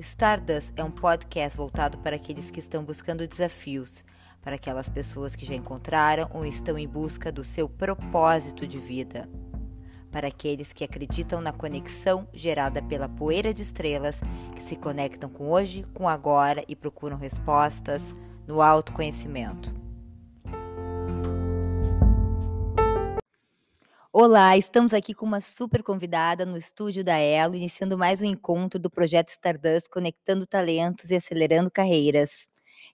Stardust é um podcast voltado para aqueles que estão buscando desafios, para aquelas pessoas que já encontraram ou estão em busca do seu propósito de vida, para aqueles que acreditam na conexão gerada pela poeira de estrelas que se conectam com hoje, com agora e procuram respostas no autoconhecimento. Olá, estamos aqui com uma super convidada no estúdio da Elo, iniciando mais um encontro do projeto Stardust, conectando talentos e acelerando carreiras.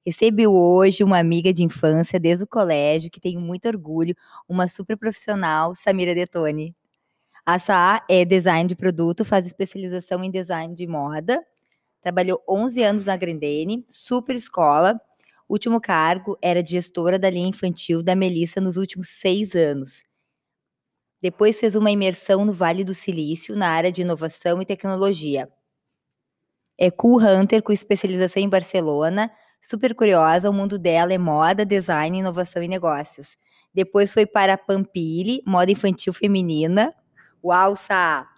Recebo hoje uma amiga de infância desde o colégio, que tenho muito orgulho, uma super profissional, Samira Detoni. A Sa é design de produto, faz especialização em design de moda, trabalhou 11 anos na Grendene, super escola. Último cargo era de gestora da linha infantil da Melissa nos últimos seis anos depois fez uma imersão no Vale do Silício, na área de inovação e tecnologia. É cool hunter com especialização em Barcelona, super curiosa, o mundo dela é moda, design, inovação e negócios. Depois foi para Pampili, moda infantil feminina. Uau, Sá!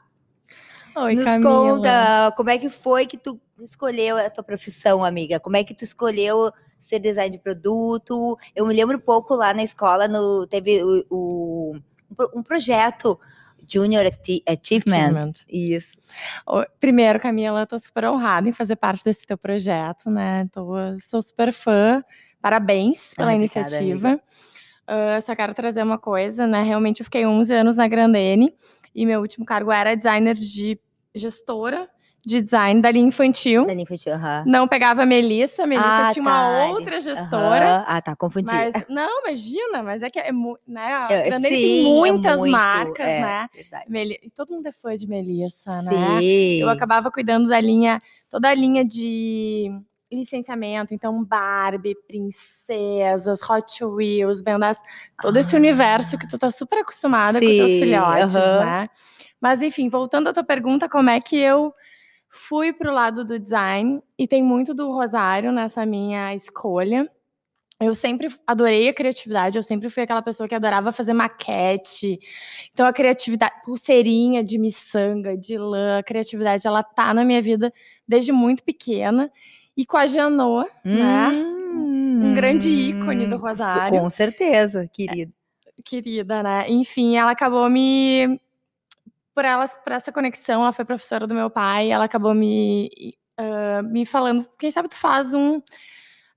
Oi, Nos Camila. conta como é que foi que tu escolheu a tua profissão, amiga? Como é que tu escolheu ser design de produto? Eu me lembro um pouco lá na escola, no, teve o, o um projeto Junior Achievement. Achievement. Isso. Primeiro, Camila, tô super honrada em fazer parte desse teu projeto, né? Tô, sou super fã. Parabéns pela obrigada, iniciativa. Ah, só quero trazer uma coisa, né? Realmente eu fiquei 11 anos na Grandene e meu último cargo era designer de gestora de design da linha infantil. Da infantil, aham. Não pegava a Melissa, a Melissa Ah, tinha tá, uma outra gestora. Ah, tá, confundi. Mas, não, imagina, mas é que é, né, a sim, tem é muitas muito, marcas, é, né? Verdade. Meli- todo mundo é fã de Melissa, né? Sim. Eu acabava cuidando da linha, toda a linha de licenciamento, então Barbie, princesas, Hot Wheels, Bendas, todo esse Ah. universo que tu tá super acostumada com teus Sim, filhotes, né? Mas enfim, voltando à tua pergunta, como é que eu fui pro lado do design e tem muito do Rosário nessa minha escolha. Eu sempre adorei a criatividade, eu sempre fui aquela pessoa que adorava fazer maquete. Então a criatividade, pulseirinha de miçanga, de lã, a criatividade ela tá na minha vida desde muito pequena. E com a Genoa, né? um grande ícone do Rosário. Com certeza, querido. querida, né? Enfim, ela acabou me por ela por essa conexão, ela foi professora do meu pai, ela acabou me ah, me falando, quem sabe tu faz um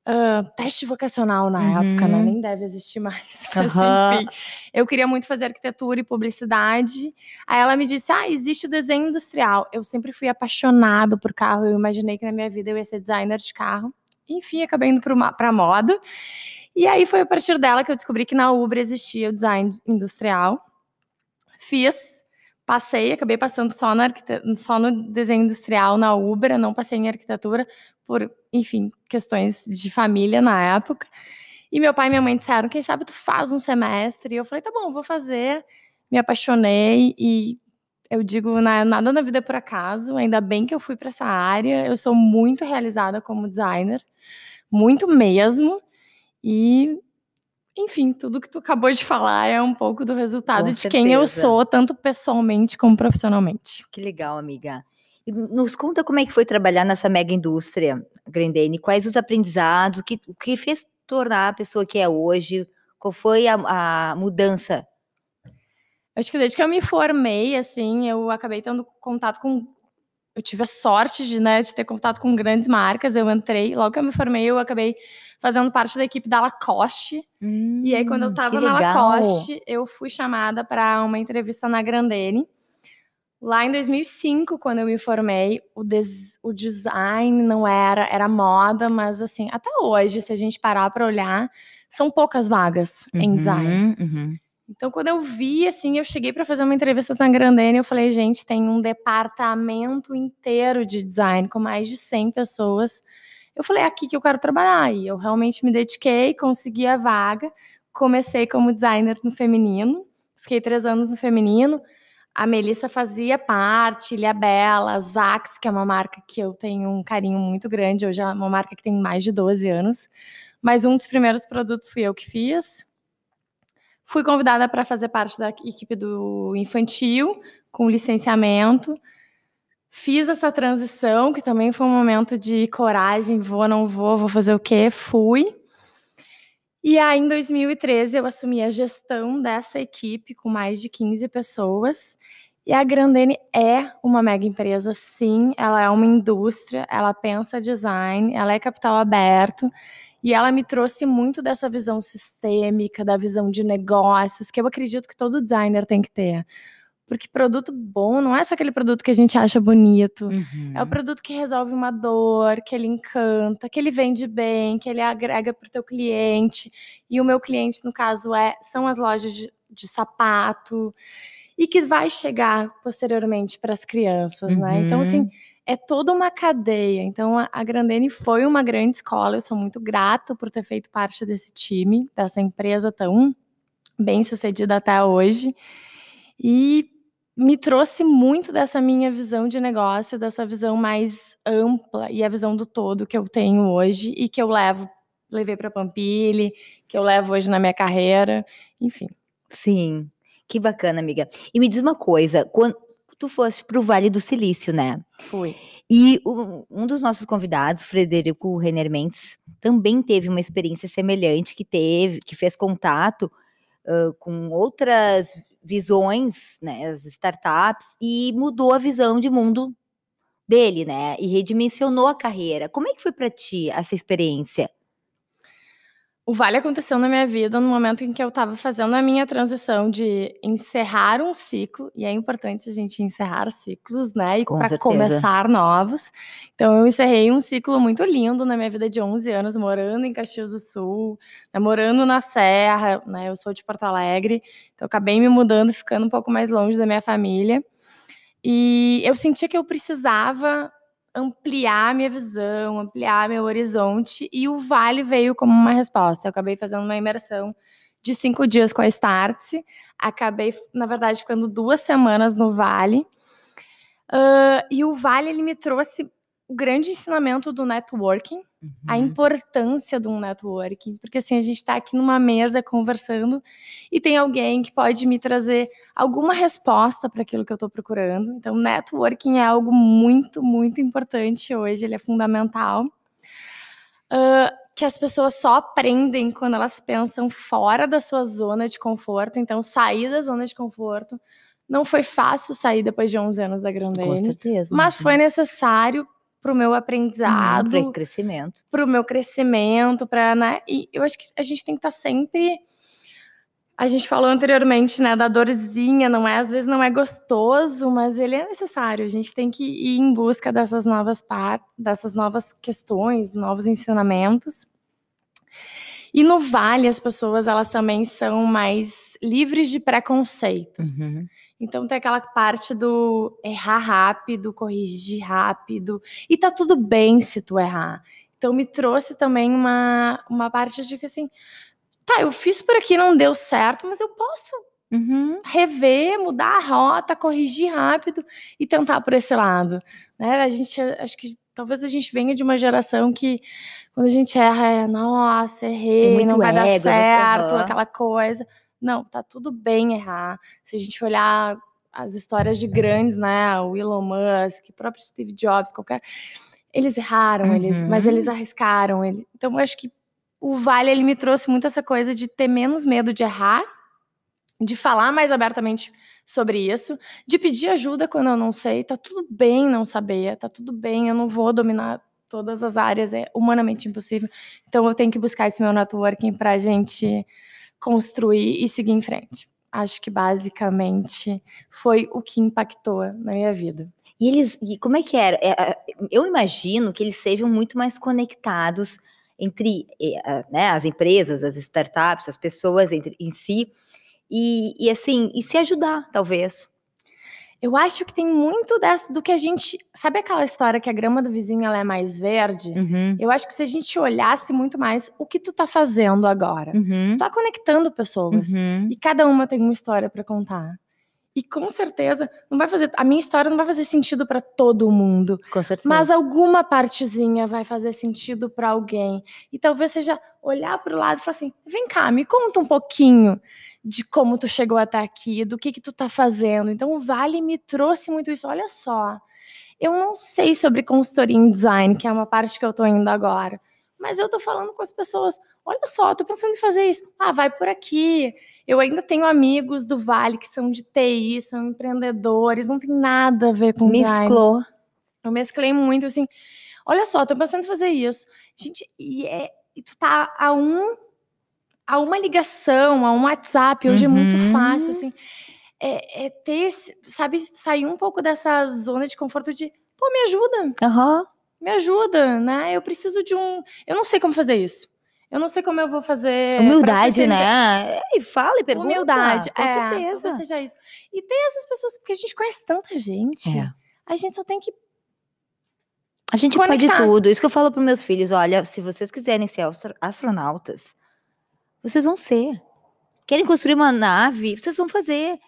ah, teste vocacional na época, né? Uhum. Nem deve existir mais. Mas, enfim, eu queria muito fazer arquitetura e publicidade. Aí ela me disse: Ah, existe o desenho industrial. Eu sempre fui apaixonada por carro. Eu imaginei que na minha vida eu ia ser designer de carro. Enfim, acabei indo para moda. E aí foi a partir dela que eu descobri que na Ubra existia o design industrial. Fiz, passei, acabei passando só, na só no desenho industrial na Ubra, não passei em arquitetura por, enfim, questões de família na época. E meu pai e minha mãe disseram: quem sabe tu faz um semestre? E eu falei: tá bom, vou fazer. Me apaixonei e eu digo, na- nada na vida é por acaso. Ainda bem que eu fui para essa área. Eu sou muito realizada como designer, muito mesmo. E, enfim, tudo que tu acabou de falar é um pouco do resultado Com de quem eu certeza. sou, tanto pessoalmente como profissionalmente. Que legal, amiga. E nos conta como é que foi trabalhar nessa mega indústria, Grendene. Quais os aprendizados, o que, o que fez tornar a pessoa que é hoje? Qual foi a, a mudança? Acho que desde que eu me formei, assim, eu acabei tendo contato com. Eu tive a sorte de, né, de ter contato com grandes marcas. Eu entrei, logo que eu me formei, eu acabei fazendo parte da equipe da Lacoste. E aí, quando eu Hum, tava que na. Lacoste, eu fui chamada para uma entrevista na Grandene. Lá em 2005, quando eu me formei, o, des- o design não era, era moda, mas assim, até hoje, se a gente parar para olhar, são poucas vagas em design. Uhum, uhum. Então, quando eu vi, assim, eu cheguei para fazer uma entrevista na Grandene, eu falei, gente, tem um departamento inteiro de design com mais de 100 pessoas. Eu falei, é aqui que eu quero trabalhar. E eu realmente me dediquei, consegui a vaga. Comecei como designer no feminino, fiquei três anos no feminino. A Melissa fazia parte, Ilha Bela, Zax, que é uma marca que eu tenho um carinho muito grande. Hoje é uma marca que tem mais de 12 anos. Mas um dos primeiros produtos fui eu que fiz. Fui convidada para fazer parte da equipe do infantil, com licenciamento. Fiz essa transição, que também foi um momento de coragem, vou, não vou, vou fazer o quê? Fui. E aí, em 2013, eu assumi a gestão dessa equipe com mais de 15 pessoas. E a Grandene é uma mega empresa, sim, ela é uma indústria, ela pensa design, ela é capital aberto. E ela me trouxe muito dessa visão sistêmica, da visão de negócios, que eu acredito que todo designer tem que ter. Porque produto bom não é só aquele produto que a gente acha bonito. Uhum. É o produto que resolve uma dor, que ele encanta, que ele vende bem, que ele agrega para o teu cliente. E o meu cliente, no caso, é são as lojas de, de sapato. E que vai chegar posteriormente para as crianças, uhum. né? Então, assim, uhum. é toda uma cadeia. Então, a Grandene foi uma grande escola. Eu sou muito grata por ter feito parte desse time, dessa empresa tão bem sucedida até hoje. E me trouxe muito dessa minha visão de negócio, dessa visão mais ampla e a visão do todo que eu tenho hoje e que eu levo, levei para Pampilha, que eu levo hoje na minha carreira, enfim. Sim, que bacana, amiga. E me diz uma coisa, quando tu foste para o Vale do Silício, né? Fui. E um dos nossos convidados, Frederico Renner Mendes, também teve uma experiência semelhante, que teve, que fez contato uh, com outras visões, né, as startups, e mudou a visão de mundo dele, né, e redimensionou a carreira. Como é que foi para ti essa experiência? O Vale aconteceu na minha vida no momento em que eu estava fazendo a minha transição de encerrar um ciclo, e é importante a gente encerrar ciclos, né? E para começar novos. Então, eu encerrei um ciclo muito lindo na minha vida de 11 anos, morando em Caxias do Sul, né, morando na Serra, né? Eu sou de Porto Alegre, então acabei me mudando, ficando um pouco mais longe da minha família. E eu sentia que eu precisava ampliar minha visão, ampliar meu horizonte, e o Vale veio como uma resposta. Eu acabei fazendo uma imersão de cinco dias com a Startse, acabei, na verdade, ficando duas semanas no Vale, uh, e o Vale ele me trouxe o grande ensinamento do networking, uhum. a importância de um networking, porque assim, a gente está aqui numa mesa conversando e tem alguém que pode me trazer alguma resposta para aquilo que eu estou procurando. Então, networking é algo muito, muito importante hoje, ele é fundamental. Uh, que as pessoas só aprendem quando elas pensam fora da sua zona de conforto, então sair da zona de conforto. Não foi fácil sair depois de 11 anos da Grandene, Com certeza. Mas foi necessário para o meu aprendizado, para o crescimento, para o meu crescimento, para né? E eu acho que a gente tem que estar tá sempre a gente falou anteriormente, né, da dorzinha, não é, às vezes não é gostoso, mas ele é necessário. A gente tem que ir em busca dessas novas partes, dessas novas questões, novos ensinamentos. E no Vale as pessoas elas também são mais livres de preconceitos. Uhum. Então tem aquela parte do errar rápido, corrigir rápido. E tá tudo bem se tu errar. Então me trouxe também uma, uma parte de que assim, tá, eu fiz por aqui, não deu certo, mas eu posso uhum. rever, mudar a rota, corrigir rápido e tentar por esse lado. Né? A gente, acho que talvez a gente venha de uma geração que quando a gente erra é, nossa, errei, não vai ego, dar certo, aquela coisa. Não, tá tudo bem errar. Se a gente olhar as histórias de grandes, né? O Elon Musk, o próprio Steve Jobs, qualquer. Eles erraram, uhum. eles, mas eles arriscaram. Ele... Então, eu acho que o Vale ele me trouxe muito essa coisa de ter menos medo de errar, de falar mais abertamente sobre isso, de pedir ajuda quando eu não sei. Tá tudo bem não saber, tá tudo bem, eu não vou dominar todas as áreas, é humanamente impossível. Então, eu tenho que buscar esse meu networking para a gente construir e seguir em frente. Acho que basicamente foi o que impactou na minha vida. E eles, e como é que era? É, eu imagino que eles sejam muito mais conectados entre né, as empresas, as startups, as pessoas entre, em si, e, e assim, e se ajudar, talvez. Eu acho que tem muito dessa do que a gente. Sabe aquela história que a grama do vizinho ela é mais verde? Uhum. Eu acho que se a gente olhasse muito mais o que tu tá fazendo agora. Uhum. Tu tá conectando pessoas. Uhum. E cada uma tem uma história para contar. E com certeza não vai fazer. A minha história não vai fazer sentido para todo mundo. Com certeza. Mas alguma partezinha vai fazer sentido para alguém. E talvez seja olhar para o lado e falar assim: vem cá, me conta um pouquinho de como tu chegou até aqui, do que que tu tá fazendo. Então o Vale me trouxe muito isso. Olha só, eu não sei sobre consultoria em design, que é uma parte que eu tô indo agora, mas eu tô falando com as pessoas. Olha só, tô pensando em fazer isso. Ah, vai por aqui. Eu ainda tenho amigos do Vale que são de TI, são empreendedores, não tem nada a ver com Mesclou. design. Eu mesclei muito, assim. Olha só, tô pensando em fazer isso. Gente, e, é, e tu tá a um a uma ligação, a um WhatsApp, hoje uhum. é muito uhum. fácil, assim. É, é ter, sabe, sair um pouco dessa zona de conforto de, pô, me ajuda. Uhum. Me ajuda, né? Eu preciso de um. Eu não sei como fazer isso. Eu não sei como eu vou fazer. Humildade, né? E fala e pergunta. Humildade, com é, certeza. Talvez seja isso. E tem essas pessoas, porque a gente conhece tanta gente. É. A gente só tem que. A gente conectar. pode tudo. Isso que eu falo para meus filhos: olha, se vocês quiserem ser astronautas, vocês vão ser. Querem construir uma nave? Vocês vão fazer.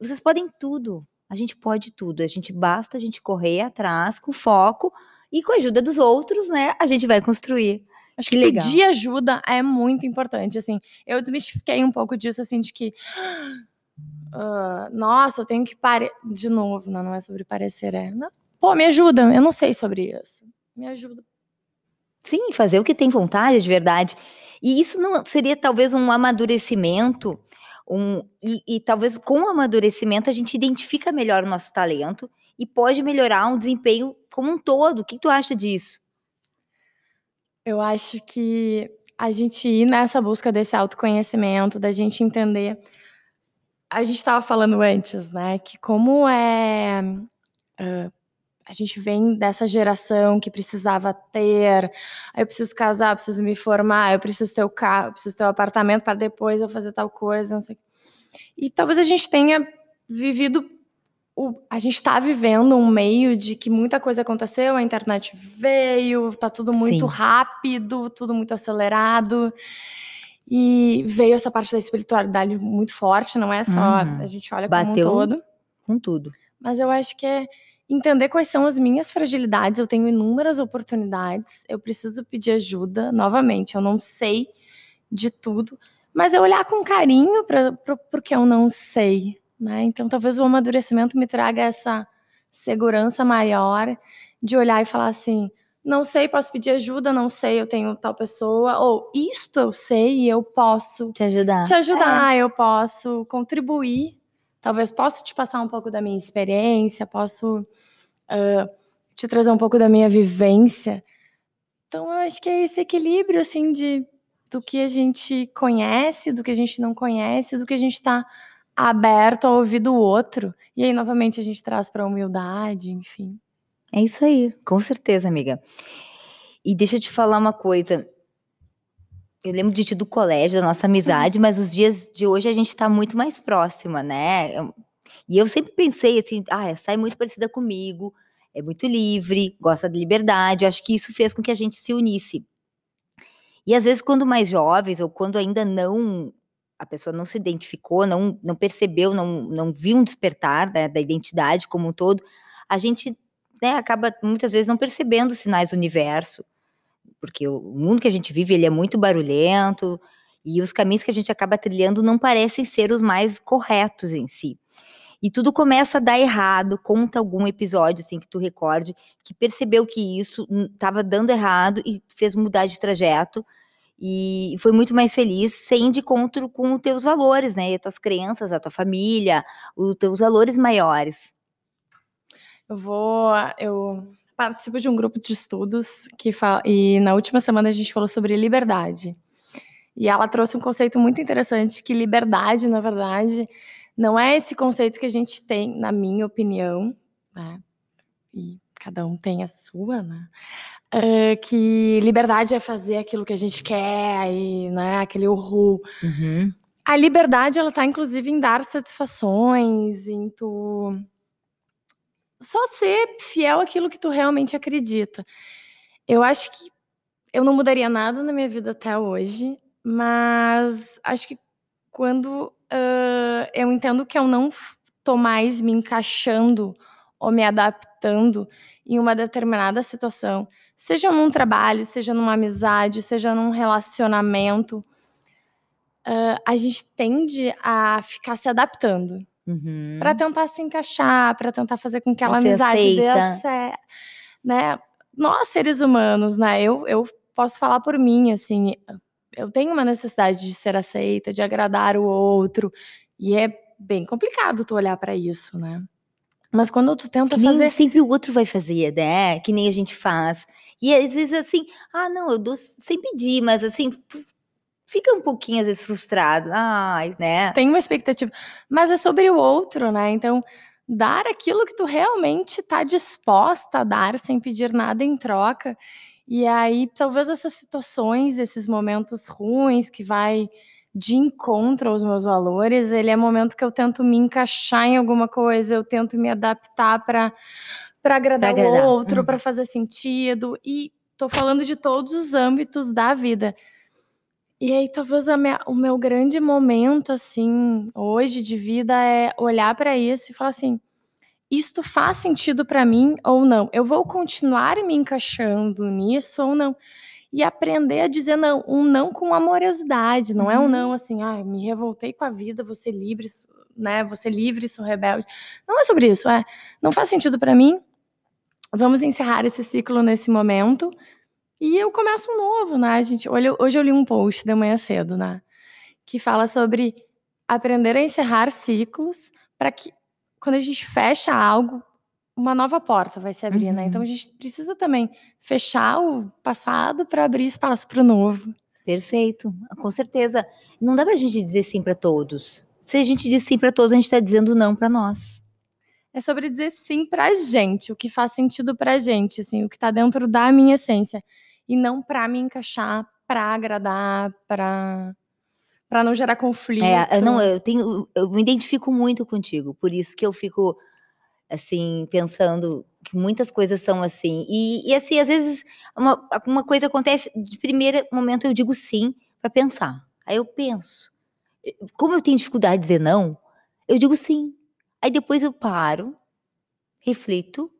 Vocês podem tudo. A gente pode tudo. A gente basta a gente correr atrás com foco e com a ajuda dos outros, né? A gente vai construir. Acho que, que pedir ajuda é muito importante, assim. Eu desmistifiquei um pouco disso, assim, de que... Uh, nossa, eu tenho que parecer... De novo, não, não é sobre parecer, é... Não. Pô, me ajuda, eu não sei sobre isso. Me ajuda. Sim, fazer o que tem vontade de verdade. E isso não seria talvez um amadurecimento, um, e, e talvez com o amadurecimento a gente identifica melhor o nosso talento e pode melhorar um desempenho como um todo. O que tu acha disso? Eu acho que a gente ir nessa busca desse autoconhecimento, da gente entender. A gente estava falando antes, né, que como é. Uh, a gente vem dessa geração que precisava ter, eu preciso casar, eu preciso me formar, eu preciso ter o carro, eu preciso ter o apartamento para depois eu fazer tal coisa, não sei. E talvez a gente tenha vivido o, a gente está vivendo um meio de que muita coisa aconteceu, a internet veio, tá tudo muito Sim. rápido, tudo muito acelerado. E veio essa parte da espiritualidade muito forte, não é só uhum. a gente olha Bateu como um todo. Com tudo. Mas eu acho que é entender quais são as minhas fragilidades. Eu tenho inúmeras oportunidades, eu preciso pedir ajuda. Novamente, eu não sei de tudo, mas eu olhar com carinho para o que eu não sei né? Então, talvez o amadurecimento me traga essa segurança maior de olhar e falar assim: não sei, posso pedir ajuda, não sei, eu tenho tal pessoa, ou isto eu sei e eu posso te ajudar. Te ajudar, é. eu posso contribuir. Talvez posso te passar um pouco da minha experiência, posso uh, te trazer um pouco da minha vivência. Então, eu acho que é esse equilíbrio, assim, de do que a gente conhece, do que a gente não conhece, do que a gente está aberto a ouvir do outro. E aí, novamente, a gente traz para a humildade, enfim. É isso aí, com certeza, amiga. E deixa eu te falar uma coisa. Eu lembro de ti do colégio, da nossa amizade, mas os dias de hoje a gente está muito mais próxima, né? E eu sempre pensei assim, ah, essa é muito parecida comigo, é muito livre, gosta de liberdade. Eu acho que isso fez com que a gente se unisse. E às vezes, quando mais jovens, ou quando ainda não a pessoa não se identificou, não, não percebeu, não, não viu um despertar né, da identidade como um todo, a gente né, acaba muitas vezes não percebendo os sinais do universo, porque o mundo que a gente vive ele é muito barulhento e os caminhos que a gente acaba trilhando não parecem ser os mais corretos em si. E tudo começa a dar errado. Conta algum episódio assim que tu recorde que percebeu que isso estava dando errado e fez mudar de trajeto e foi muito mais feliz sem de encontro com os teus valores, né? E as tuas crenças, a tua família, os teus valores maiores. Eu vou, eu participo de um grupo de estudos que fala, e na última semana a gente falou sobre liberdade. E ela trouxe um conceito muito interessante que liberdade, na verdade, não é esse conceito que a gente tem, na minha opinião, né? E cada um tem a sua, né? Uh, que liberdade é fazer aquilo que a gente quer e né, aquele uhul. Uhum. A liberdade, ela tá inclusive em dar satisfações, em tu só ser fiel àquilo que tu realmente acredita. Eu acho que eu não mudaria nada na minha vida até hoje, mas acho que quando uh, eu entendo que eu não tô mais me encaixando ou me adaptando em uma determinada situação, seja num trabalho, seja numa amizade, seja num relacionamento, uh, a gente tende a ficar se adaptando. Uhum. Para tentar se encaixar, para tentar fazer com que aquela Você amizade dê aceita. certo, né? Nós seres humanos, né? Eu, eu posso falar por mim, assim, eu tenho uma necessidade de ser aceita, de agradar o outro, e é bem complicado tu olhar para isso, né? Mas quando tu tenta Que nem fazer sempre o outro vai fazer, né? Que nem a gente faz. E às vezes assim, ah, não, eu dou sem pedir, mas assim, fica um pouquinho às vezes frustrado. Ai, né? tem uma expectativa, mas é sobre o outro, né? Então, dar aquilo que tu realmente tá disposta a dar sem pedir nada em troca. E aí, talvez essas situações, esses momentos ruins que vai de encontro aos meus valores, ele é momento que eu tento me encaixar em alguma coisa, eu tento me adaptar para para agradar, agradar, o outro, uhum. para fazer sentido. E tô falando de todos os âmbitos da vida. E aí, talvez a minha- o meu grande momento, assim, hoje de vida é olhar para isso e falar assim: isto faz sentido para mim ou não? Eu vou continuar me encaixando nisso ou não? E aprender a dizer não, um não com amorosidade, não é um Uhum. não assim, ah, me revoltei com a vida, vou ser livre, né? Vou ser livre, sou rebelde. Não é sobre isso, é. Não faz sentido para mim. Vamos encerrar esse ciclo nesse momento. E eu começo um novo, né, gente? Hoje, eu- hoje eu li um post de manhã cedo, né? Que fala sobre aprender a encerrar ciclos para que quando a gente fecha algo, uma nova porta vai se abrir, né? Uhum. Então a gente precisa também fechar o passado para abrir espaço para o novo. Perfeito, com certeza. Não dá pra gente dizer sim pra todos. Se a gente diz sim pra todos, a gente tá dizendo não pra nós. É sobre dizer sim pra gente, o que faz sentido pra gente, assim, o que tá dentro da minha essência. E não pra me encaixar, pra agradar, pra, pra não gerar conflito. É, eu não, eu tenho, eu me identifico muito contigo, por isso que eu fico assim pensando que muitas coisas são assim. E, e assim, às vezes uma, uma coisa acontece de primeiro momento eu digo sim pra pensar. Aí eu penso. Como eu tenho dificuldade de dizer não, eu digo sim. Aí depois eu paro, reflito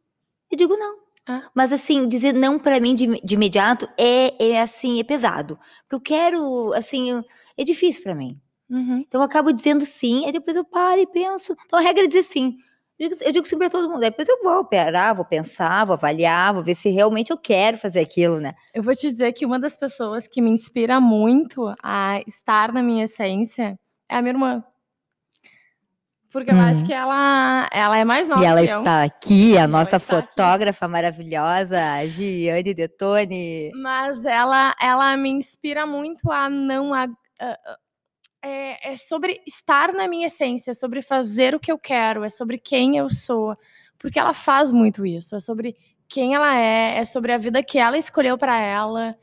e digo não. Mas assim, dizer não pra mim de, de imediato é, é assim, é pesado. Porque eu quero, assim, é difícil pra mim. Uhum. Então eu acabo dizendo sim, aí depois eu paro e penso. Então a regra é dizer sim. Eu digo, eu digo sim pra todo mundo. Depois eu vou parar, vou pensar, vou avaliar, vou ver se realmente eu quero fazer aquilo, né? Eu vou te dizer que uma das pessoas que me inspira muito a estar na minha essência é a minha irmã. Porque eu Hum. acho que ela, ela é mais nova E ela que eu. está aqui, a ela nossa está aqui. fotógrafa maravilhosa, a Giane Detone. Mas ela, ela me inspira muito a não. A- a- é, é sobre estar na minha essência, é sobre fazer o que eu quero, é sobre quem eu sou. Porque ela faz muito isso. É sobre quem ela é, é sobre a vida que ela escolheu para ela.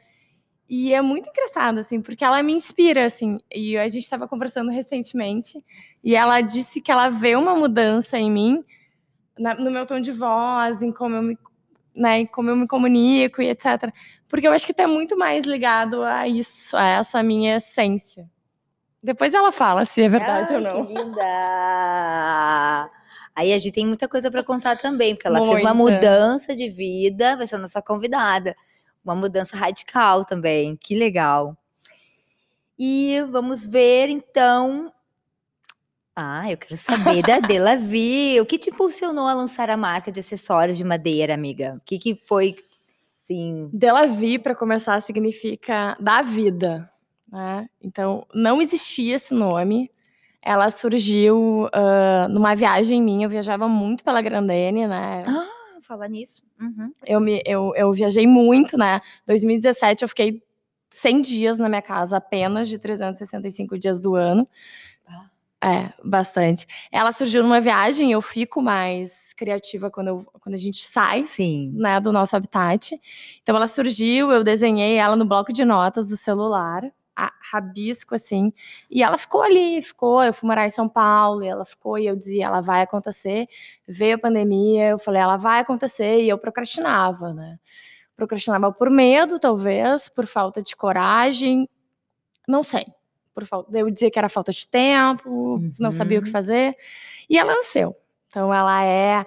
E é muito engraçado, assim, porque ela me inspira, assim. E a gente estava conversando recentemente, e ela disse que ela vê uma mudança em mim, na- no meu tom de voz, em como eu me, né, em como eu me comunico e etc. Porque eu acho que tá muito mais ligado a isso, a essa minha essência. Depois ela fala se é verdade Ai, ou não. Que linda! Aí a gente tem muita coisa para contar também, porque ela fez uma Muita. mudança de vida, vai ser a nossa convidada. Uma mudança radical também, que legal. E vamos ver então. Ah, eu quero saber da Delavi. O que te impulsionou a lançar a marca de acessórios de madeira, amiga? O que, que foi, assim, Delavi, para começar, significa da vida. Né? Então, não existia esse nome. Ela surgiu ah, numa viagem minha. Eu viajava muito pela Grandene, né? Ah, falar nisso? Uhum. Eu, me, eu, eu viajei muito, né? 2017 eu fiquei 100 dias na minha casa, apenas de 365 dias do ano. Ah. É, bastante. Ela surgiu numa viagem, eu fico mais criativa quando, eu, quando a gente sai Sim. né, do nosso habitat. Então ela surgiu, eu desenhei ela no bloco de notas do celular, a rabisco assim, e ela ficou ali, ficou, eu fui morar em São Paulo, e ela ficou e eu dizia, ela vai acontecer. Veio a pandemia, eu falei, ela vai acontecer, e eu procrastinava, né? Procrastinava por medo, talvez, por falta de coragem, não sei. Por falta, eu dizia que era falta de tempo, não sabia o que Uhum. fazer, e ela nasceu. Então ela é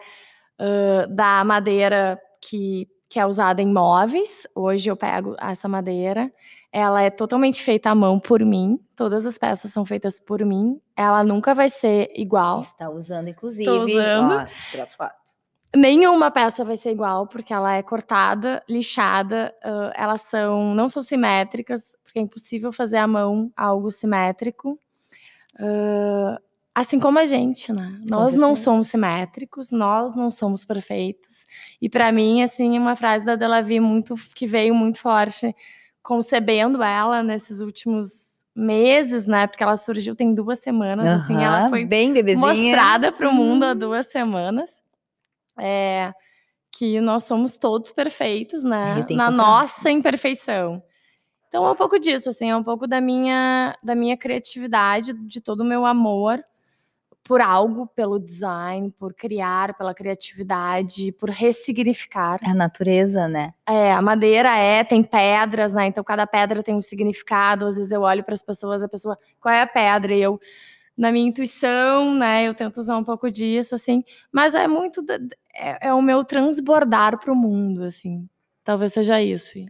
ah, da madeira que que é usada em móveis. Hoje eu pego essa madeira. Ela é totalmente feita à mão por mim. Todas as peças são feitas por mim. Ela nunca vai ser igual. Está usando, inclusive. Tô usando. Ó, foto. Nenhuma peça vai ser igual, porque ela é cortada, lixada, uh, elas são não são simétricas, porque é impossível fazer à mão algo simétrico. Uh, assim como a gente, né? Nós não somos simétricos, nós não somos perfeitos. E para mim, assim, uma frase da Delavi muito que veio muito forte concebendo ela nesses últimos meses, né? Porque ela surgiu tem duas semanas, assim, ela foi bem bebezinha. mostrada para o mundo há duas semanas. É, que nós somos todos perfeitos, né? Na nossa imperfeição. Então é um pouco disso, assim, é um pouco da minha, da minha criatividade, de todo o meu amor por algo, pelo design, por criar, pela criatividade, por ressignificar. É a natureza, né? É, a madeira é, tem pedras, né? Então cada pedra tem um significado. Às vezes eu olho para as pessoas, a pessoa, qual é a pedra? E eu, na minha intuição, né? Eu tento usar um pouco disso, assim. Mas é muito, é, é o meu transbordar para o mundo, assim. Talvez seja isso. Fih.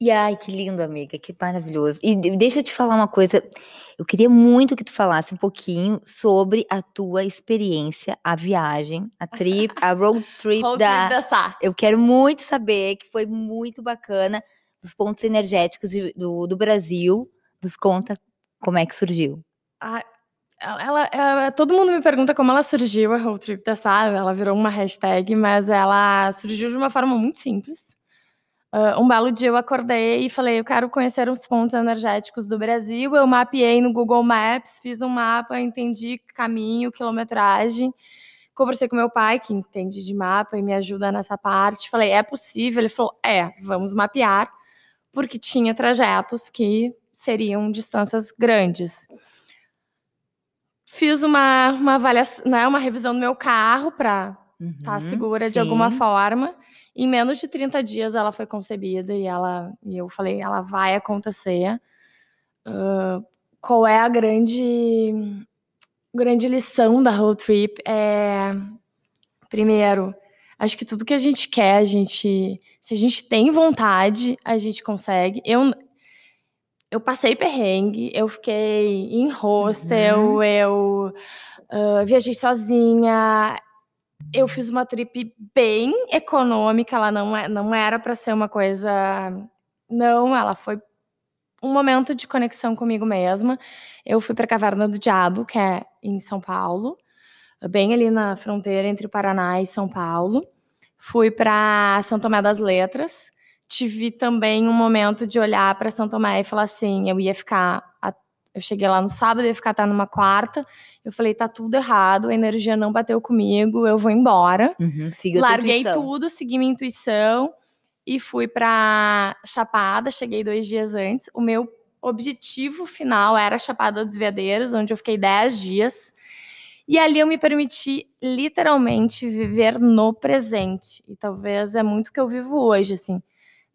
E ai, que lindo, amiga, que maravilhoso. E de- deixa eu te falar uma coisa. Eu queria muito que tu falasse um pouquinho sobre a tua experiência, a viagem, a trip, a road trip Road da. trip da. Eu quero muito saber que foi muito bacana dos pontos energéticos de- do, do Brasil. Nos conta como é que surgiu. Ah, ela, ela- ela- todo mundo me pergunta como ela surgiu, a Road Trip da Sá. Ela virou uma hashtag, mas ela surgiu de uma forma muito simples. Ah, um belo dia eu acordei e falei, eu quero conhecer os pontos energéticos do Brasil. Eu mapeei no Google Maps, fiz um mapa, entendi caminho, quilometragem. Conversei com meu pai, que entende de mapa e me ajuda nessa parte. Falei, é possível? Ele falou, é, vamos mapear, porque tinha trajetos que seriam distâncias grandes. Fiz uma, uma avaliação, né, uma revisão do meu carro para estar Uhum, segura de alguma sim. forma. Em menos de 30 dias ela foi concebida e ela e eu falei, ela vai acontecer. Ah, qual é a grande grande lição da road trip? É primeiro, acho que tudo que a gente quer, a gente, se a gente tem vontade, a gente consegue. Eu eu passei perrengue, eu fiquei em hostel, Uhum. eu ah, viajei sozinha, eu fiz uma trip bem econômica, ela não, é, não era para ser uma coisa. Não, ela foi um momento de conexão comigo mesma. Eu fui para a Caverna do Diabo, que é em São Paulo, bem ali na fronteira entre o Paraná e São Paulo. Fui para São Tomé das Letras. Tive também um momento de olhar para São Tomé e falar assim: eu ia ficar. Eu cheguei lá no sábado, ia ficar até numa quarta. Eu falei: tá tudo errado, a energia não bateu comigo, eu vou embora. Uhum, Larguei tudo, segui minha intuição e fui pra Chapada. Cheguei dois dias antes. O meu objetivo final era Chapada dos Veadeiros, onde eu fiquei 10 dias. E ali eu me permiti literalmente viver no presente. E talvez é muito o que eu vivo hoje, assim.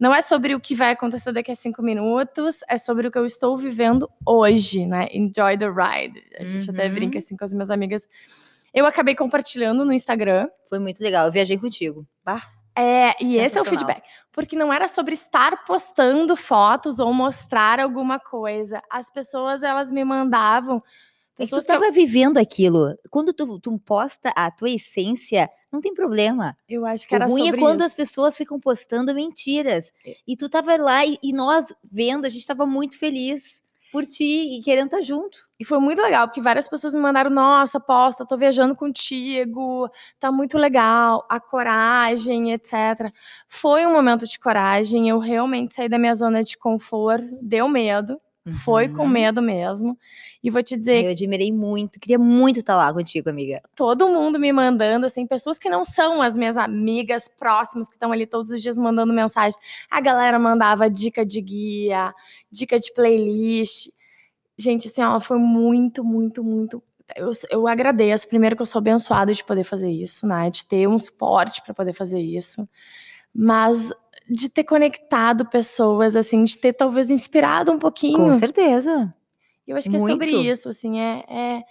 Não é sobre o que vai acontecer daqui a cinco minutos, é sobre o que eu estou vivendo hoje, né? Enjoy the ride. A gente até Uhum. brinca assim com as minhas amigas. Eu acabei compartilhando no Instagram. Foi muito legal. Eu viajei contigo. Bah, É, e esse é o feedback. Porque não era sobre estar postando fotos ou mostrar alguma coisa. As pessoas, elas me mandavam. É que tu Pessoas que estava vivendo aquilo. Quando tu, tu posta a tua essência, não tem problema. eu acho que O era ruim é quando as isso. pessoas ficam postando mentiras. E tu tava lá e, e nós vendo, a gente tava muito feliz por ti e querendo estar junto. E foi muito legal, porque várias pessoas me mandaram: nossa, posta, tô viajando contigo, tá muito legal, a coragem, etc. Foi um momento de coragem, eu realmente saí da minha zona de conforto, deu medo, foi com Uhum. medo mesmo. E vou te dizer Eu admirei muito, queria muito estar lá contigo, amiga. todo mundo me mandando, assim, pessoas que não são as minhas amigas próximas, que estão ali todos os dias mandando mensagem. A galera mandava dica de guia, dica de playlist. Gente, assim, ó, foi muito, muito, muito. Eu, eu agradeço. Primeiro, que eu sou abençoada de poder fazer isso, né? De ter um suporte para poder fazer isso. Mas de ter conectado pessoas, assim, de ter talvez inspirado um pouquinho. Com certeza. Eu acho que é sobre Muito. isso, assim, é, é-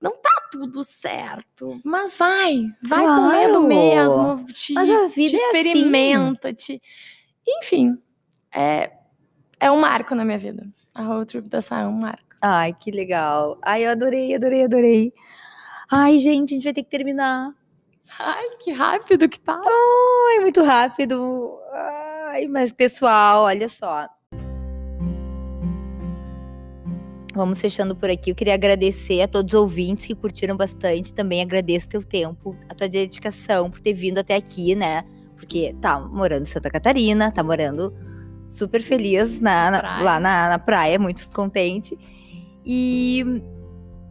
Não tá tudo certo. Mas vai, vai Claro. com medo mesmo, te, Mas a vida te é assim. experimenta, te... Enfim, é, é um marco na minha vida. A road trip da Sai é um marco. Ai, que legal. Ai, eu adorei, adorei, adorei. Ai, gente, a gente vai ter que terminar. Ai, que rápido que passa. Ai, muito rápido. Ai, mas pessoal, olha só. Vamos fechando por aqui. Eu queria agradecer a todos os ouvintes que curtiram bastante. Também agradeço o teu tempo, a tua dedicação por ter vindo até aqui, né? Porque tá morando em Santa Catarina, tá morando super feliz na, na- lá na, na praia, muito contente. E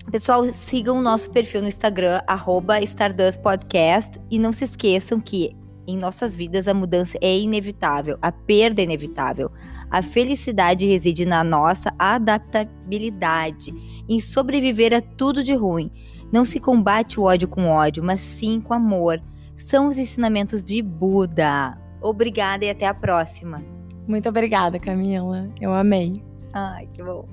pessoal, sigam o nosso perfil no Instagram, arroba Stardust Podcast. E não se esqueçam que em nossas vidas a mudança é inevitável, a perda é inevitável. A felicidade reside na nossa adaptabilidade, em sobreviver a tudo de ruim. Não se combate o ódio com ódio, mas sim com amor. São os ensinamentos de Buda. Obrigada e até a próxima. Muito obrigada, Camila. Eu amei. Ai, que bom.